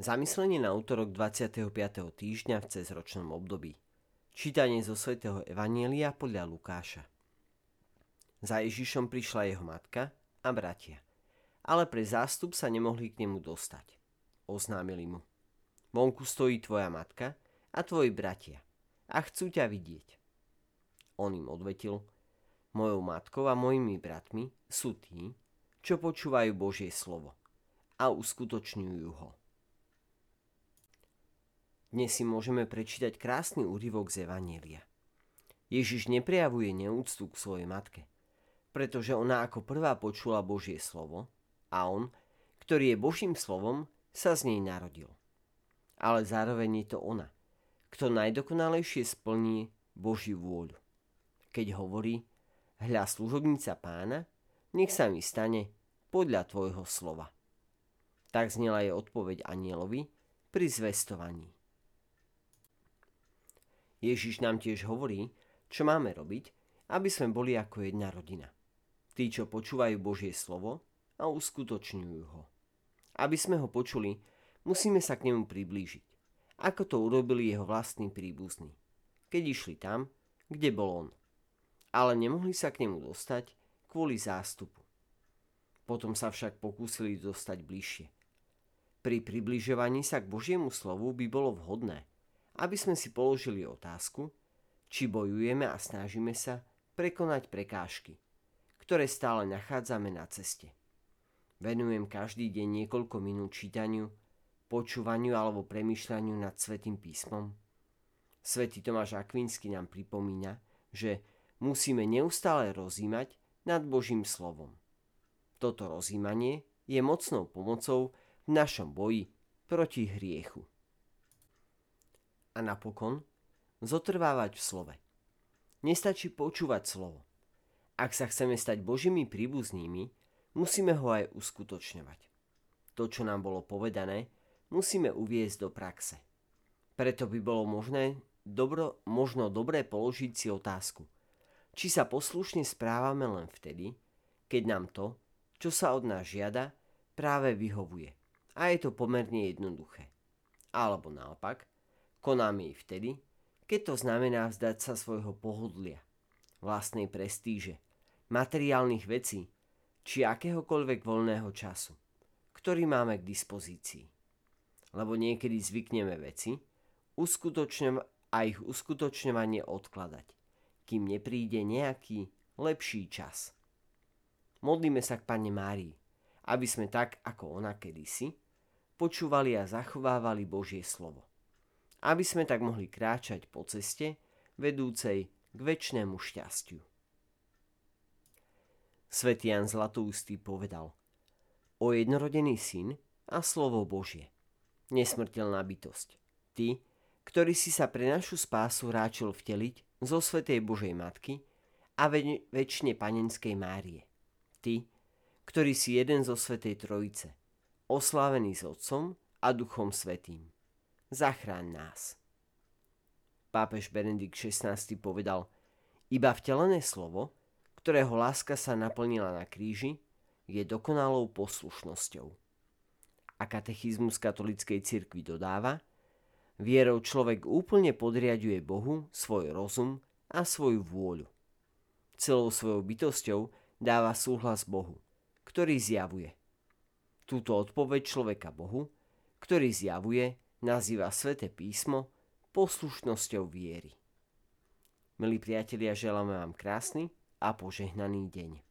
Zamyslenie na útorok 25. týždňa v cezročnom období. Čítanie zo svätého Evanielia podľa Lukáša. Za Ježišom prišla jeho matka a bratia, ale pre zástup sa nemohli k nemu dostať. Oznámili mu. Vonku stojí tvoja matka a tvoji bratia a chcú ťa vidieť. On im odvetil, mojou matkou a mojimi bratmi sú tí, čo počúvajú Božie slovo a uskutočňujú ho. Dnes si môžeme prečítať krásny úryvok z Evanielia. Ježiš neprejavuje neúctu k svojej matke, pretože ona ako prvá počula Božie slovo a on, ktorý je Božím slovom, sa z nej narodil. Ale zároveň je to ona, kto najdokonalejšie splní Božiu vôľu. Keď hovorí, hľa služobnica pána, nech sa mi stane podľa tvojho slova. Tak znela je odpoveď anielovi pri zvestovaní. Ježiš nám tiež hovorí, čo máme robiť, aby sme boli ako jedna rodina. Tí, čo počúvajú Božie slovo a uskutočňujú ho. Aby sme ho počuli, musíme sa k nemu priblížiť, ako to urobili jeho vlastní príbuzní, keď išli tam, kde bol on. Ale nemohli sa k nemu dostať kvôli zástupu. Potom sa však pokúsili dostať bližšie. Pri približovaní sa k Božiemu slovu by bolo vhodné, aby sme si položili otázku, či bojujeme a snažíme sa prekonať prekážky, ktoré stále nachádzame na ceste. Venujem každý deň niekoľko minút čítaniu, počúvaniu alebo premyšľaniu nad Svetým písmom. Svetý Tomáš Akvinsky nám pripomína, že musíme neustále rozímať nad Božím slovom. Toto rozímanie je mocnou pomocou v našom boji proti hriechu a napokon zotrvávať v slove. Nestačí počúvať slovo. Ak sa chceme stať Božími príbuznými, musíme ho aj uskutočňovať. To, čo nám bolo povedané, musíme uviezť do praxe. Preto by bolo možné, dobro, možno dobré položiť si otázku, či sa poslušne správame len vtedy, keď nám to, čo sa od nás žiada, práve vyhovuje. A je to pomerne jednoduché. Alebo naopak, Konáme ich vtedy, keď to znamená vzdať sa svojho pohodlia, vlastnej prestíže, materiálnych vecí či akéhokoľvek voľného času, ktorý máme k dispozícii. Lebo niekedy zvykneme veci a ich uskutočňovanie odkladať, kým nepríde nejaký lepší čas. Modlíme sa k Pane Márii, aby sme tak ako ona kedysi počúvali a zachovávali Božie slovo aby sme tak mohli kráčať po ceste vedúcej k väčšnému šťastiu. Svetý Jan Zlatoustý povedal O jednorodený syn a slovo Božie, nesmrteľná bytosť, ty, ktorý si sa pre našu spásu ráčil vteliť zo Svetej Božej Matky a väč- väčšine Panenskej Márie, ty, ktorý si jeden zo Svetej Trojice, oslávený s Otcom a Duchom Svetým zachráň nás. Pápež Benedikt XVI povedal, iba vtelené slovo, ktorého láska sa naplnila na kríži, je dokonalou poslušnosťou. A katechizmus katolíckej cirkvi dodáva, vierou človek úplne podriaduje Bohu svoj rozum a svoju vôľu. Celou svojou bytosťou dáva súhlas Bohu, ktorý zjavuje. Túto odpoveď človeka Bohu, ktorý zjavuje, nazýva Svete písmo poslušnosťou viery. Milí priatelia, želáme vám krásny a požehnaný deň.